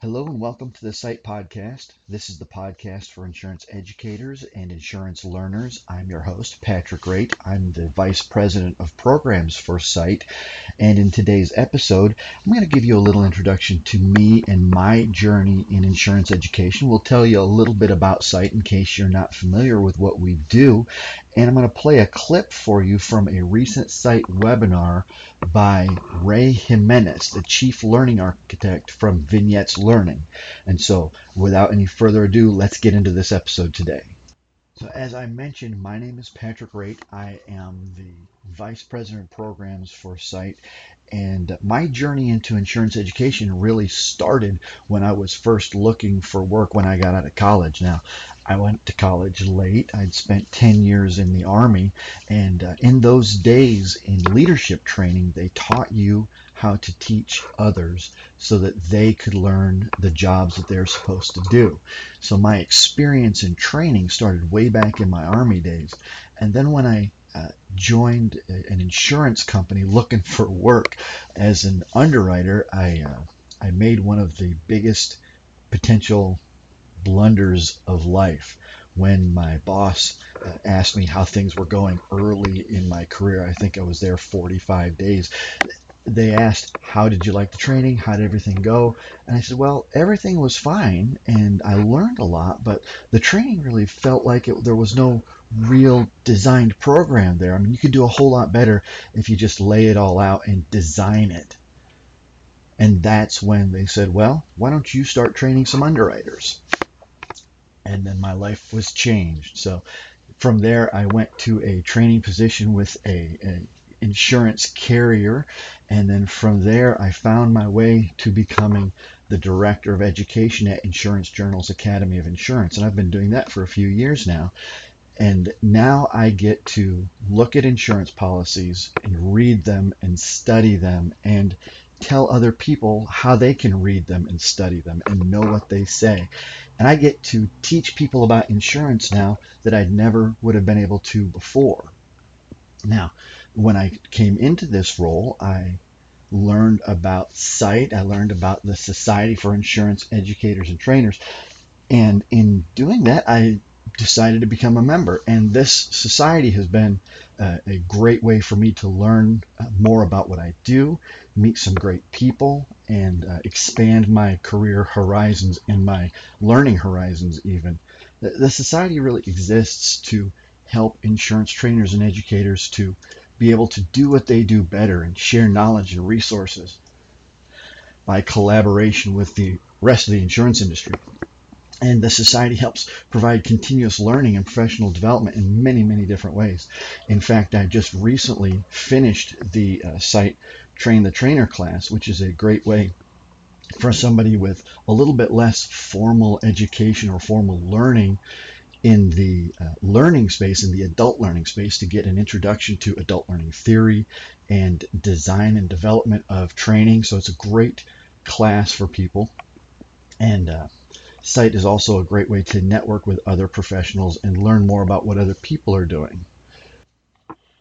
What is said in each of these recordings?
Hello and welcome to the Site Podcast. This is the podcast for insurance educators and insurance learners. I'm your host, Patrick Wraight. I'm the Vice President of Programs for Site. And in today's episode, I'm going to give you a little introduction to me and my journey in insurance education. We'll tell you a little bit about Site in case you're not familiar with what we do. And I'm going to play a clip for you from a recent Site webinar by Ray Jimenez, the Chief Learning Architect from Vignettes learning. And so, without any further ado, let's get into this episode today. So, as I mentioned, my name is Patrick Wraight. I am the Vice President Programs for Site. And my journey into insurance education really started when I was first looking for work when I got out of college. Now, I went to college late. I'd spent 10 years in the Army. And uh, in those days in leadership training, they taught you how to teach others so that they could learn the jobs that they're supposed to do. So my experience in training started way back in my Army days. And then when I uh, joined an insurance company looking for work as an underwriter, I uh, I made one of the biggest potential blunders of life when my boss uh, asked me how things were going early in my career. I think I was there 45 days they asked, How did you like the training? How did everything go? And I said, Well, everything was fine and I learned a lot, but the training really felt like it, there was no real designed program there. I mean, you could do a whole lot better if you just lay it all out and design it. And that's when they said, Well, why don't you start training some underwriters? And then my life was changed. So from there, I went to a training position with a, a insurance carrier. And then from there, I found my way to becoming the director of education at Insurance Journal's Academy of Insurance. And I've been doing that for a few years now. And now I get to look at insurance policies and read them and study them and tell other people how they can read them and study them and know what they say. And I get to teach people about insurance now that I never would have been able to before. Now, when I came into this role, I learned about SITE, I learned about the Society for Insurance Educators and Trainers. And in doing that, I decided to become a member. And this society has been uh, a great way for me to learn uh, more about what I do, meet some great people, and uh, expand my career horizons and my learning horizons, even. The, the society really exists to help insurance trainers and educators to be able to do what they do better and share knowledge and resources by collaboration with the rest of the insurance industry. And the society helps provide continuous learning and professional development in many, many different ways. In fact, I just recently finished the uh, site Train the Trainer class, which is a great way for somebody with a little bit less formal education or formal learning in the uh, learning space, in the adult learning space, to get an introduction to adult learning theory and design and development of training. So it's a great class for people. And uh, Site is also a great way to network with other professionals and learn more about what other people are doing.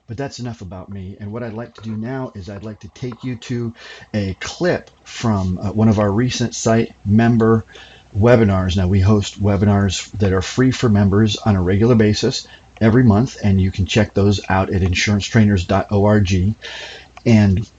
But that's enough about me. And what I'd like to do now is I'd like to take you to a clip from uh, one of our recent Site member webinars. Now, we host webinars that are free for members on a regular basis every month, and you can check those out at insurancetrainers.org. And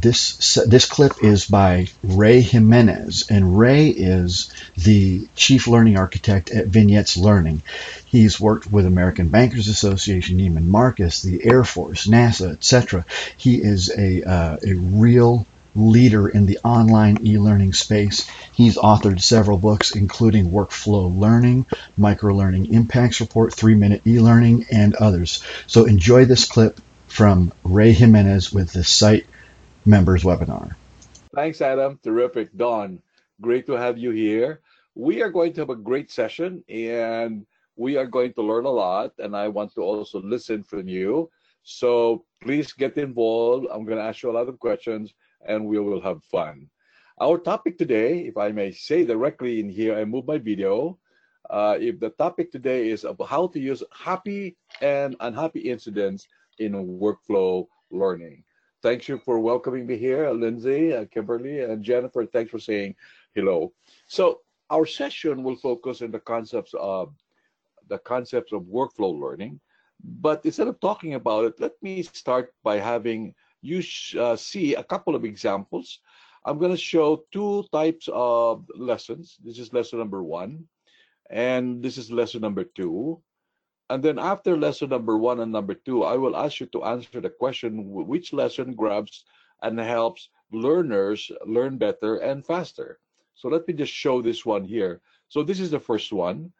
this this clip is by Ray Jimenez, and Ray is the chief learning architect at Vignettes Learning. He's worked with American Bankers Association, Neiman Marcus, the Air Force, NASA, etc. He is a uh, a real leader in the online e-learning space. He's authored several books, including Workflow Learning, Micro Learning Impacts Report, Three Minute E-Learning, and others. So enjoy this clip from Ray Jimenez with the site members webinar. Thanks, Adam. Terrific. Don, great to have you here. We are going to have a great session and we are going to learn a lot. And I want to also listen from you. So please get involved. I'm going to ask you a lot of questions and we will have fun. Our topic today, if I may say directly in here, I move my video. Uh, if the topic today is about how to use happy and unhappy incidents in workflow learning. Thank you for welcoming me here, Lindsay, uh, Kimberly, and Jennifer. Thanks for saying hello. So our session will focus on the concepts of the concepts of workflow learning. But instead of talking about it, let me start by having you uh, see a couple of examples. I'm going to show two types of lessons. This is lesson number one, and this is lesson number two. And then after lesson number one and number two, I will ask you to answer the question which lesson grabs and helps learners learn better and faster. So let me just show this one here. So this is the first one.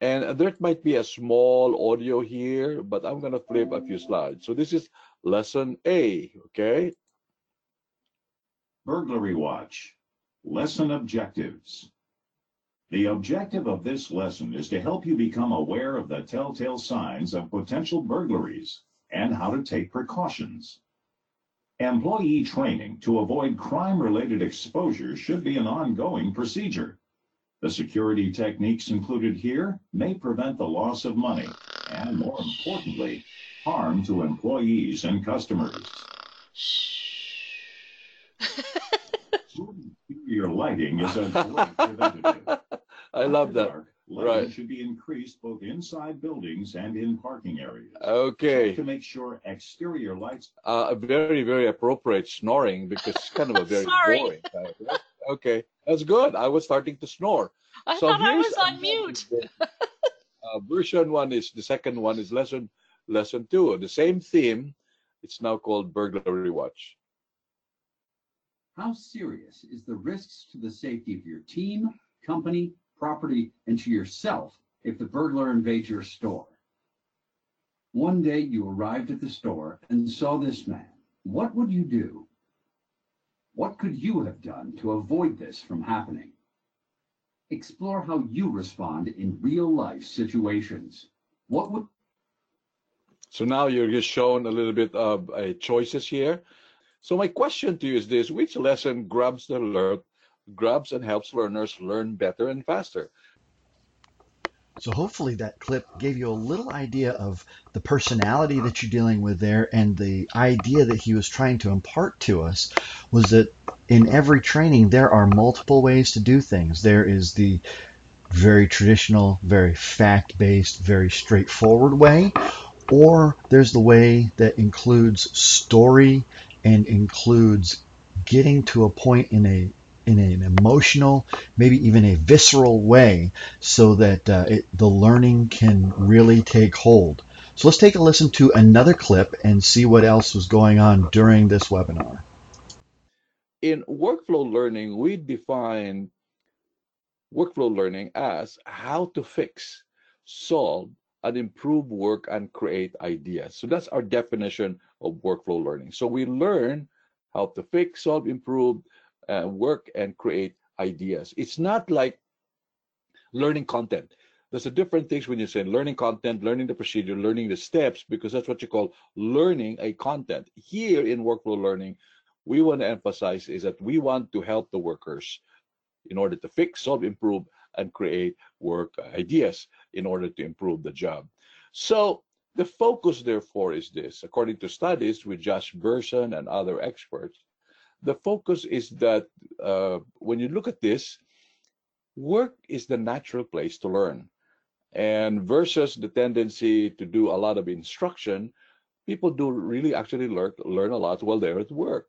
And there might be a small audio here, but I'm going to flip a few slides. So this is lesson A, okay? Burglary Watch. Lesson Objectives. The objective of this lesson is to help you become aware of the telltale signs of potential burglaries and how to take precautions. Employee training to avoid crime-related exposure should be an ongoing procedure. The security techniques included here may prevent the loss of money and, more importantly, harm to employees and customers. Your lighting is a great preventative. I love that. Dark, lighting Right. should be increased both inside buildings and in parking areas. Okay. To make sure exterior lights Uh, very, very appropriate snoring because it's kind of a very boring type. Okay, that's good. I was starting to snore. I So thought I was on mute. Uh, version one is the second one is lesson lesson two. The same theme. It's now called burglary watch. How serious is the risks to the safety of your team, company, property, and to yourself if the burglar invades your store? One day you arrived at the store and saw this man. What would you do? What could you have done to avoid this from happening? Explore how you respond in real life situations. What would So now you're just shown a little bit of uh, choices here. So my question to you is this: Which lesson grabs the learn, grabs and helps learners learn better and faster? So hopefully that clip gave you a little idea of the personality that you're dealing with there and the idea that he was trying to impart to us was that in every training there are multiple ways to do things. There is the very traditional, very fact-based, very straightforward way, or there's the way that includes story and includes getting to a point in a in an emotional, maybe even a visceral way, so that uh, it, the learning can really take hold. So let's take a listen to another clip and see what else was going on during this webinar. In workflow learning, we define workflow learning as how to fix, solve, and improve work and create ideas. So that's our definition of workflow learning. So we learn how to fix, solve, improve, uh, work, and create ideas. It's not like learning content. There's a different things when you say learning content, learning the procedure, learning the steps, because that's what you call learning a content. Here in workflow learning, we want to emphasize is that we want to help the workers in order to fix, solve, improve, and create work ideas in order to improve the job. So the focus, therefore, is this. According to studies with Josh Bersin and other experts, the focus is that uh, when you look at this, work is the natural place to learn. And versus the tendency to do a lot of instruction, people do really actually learn, learn a lot while they're at work.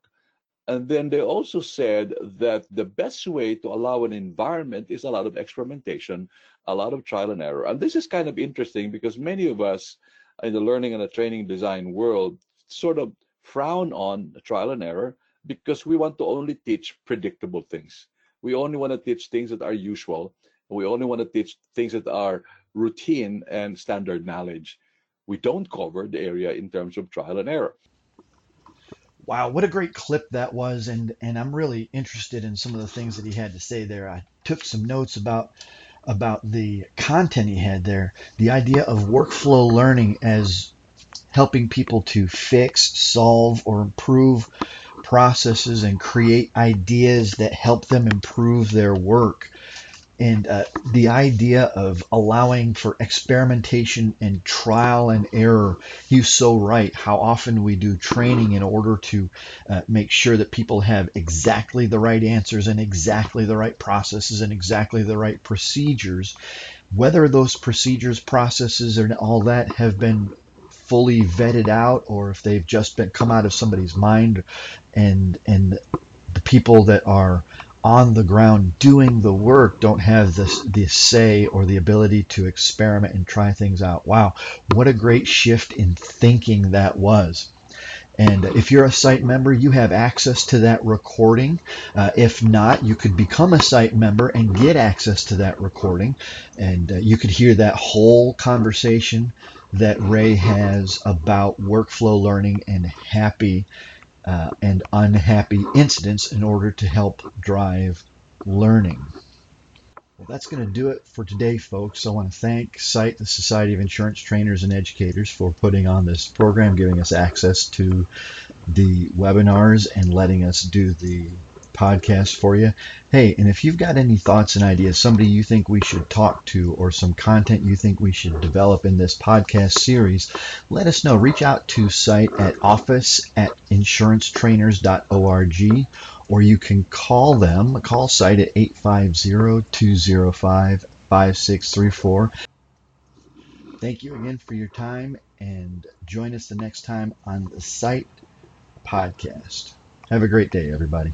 And then they also said that the best way to allow an environment is a lot of experimentation, a lot of trial and error. And this is kind of interesting because many of us in the learning and the training design world sort of frown on trial and error because we want to only teach predictable things. We only want to teach things that are usual. We only want to teach things that are routine and standard knowledge. We don't cover the area in terms of trial and error. Wow, what a great clip that was, and and I'm really interested in some of the things that he had to say there. I took some notes about about the content he had there, the idea of workflow learning as helping people to fix, solve, or improve processes and create ideas that help them improve their work. And uh, the idea of allowing for experimentation and trial and error. He's so right. How often we do training in order to uh, make sure that people have exactly the right answers and exactly the right processes and exactly the right procedures. Whether those procedures, processes, and all that have been fully vetted out or if they've just been come out of somebody's mind and and the people that are on the ground doing the work don't have this the say or the ability to experiment and try things out. Wow, what a great shift in thinking that was. And if you're a site member, you have access to that recording. Uh, if not, you could become a site member and get access to that recording. And uh, you could hear that whole conversation that Ray has about workflow learning and happy uh, and unhappy incidents in order to help drive learning. Well, that's going to do it for today, folks. I want to thank SITE, the Society of Insurance Trainers and Educators, for putting on this program, giving us access to the webinars, and letting us do the podcast for you. Hey, and if you've got any thoughts and ideas, somebody you think we should talk to, or some content you think we should develop in this podcast series, let us know. Reach out to SITE at office at insurancetrainers.org, or you can call them, call SITE at 850-205-5634. Thank you again for your time, and join us the next time on the SITE podcast. Have a great day, everybody.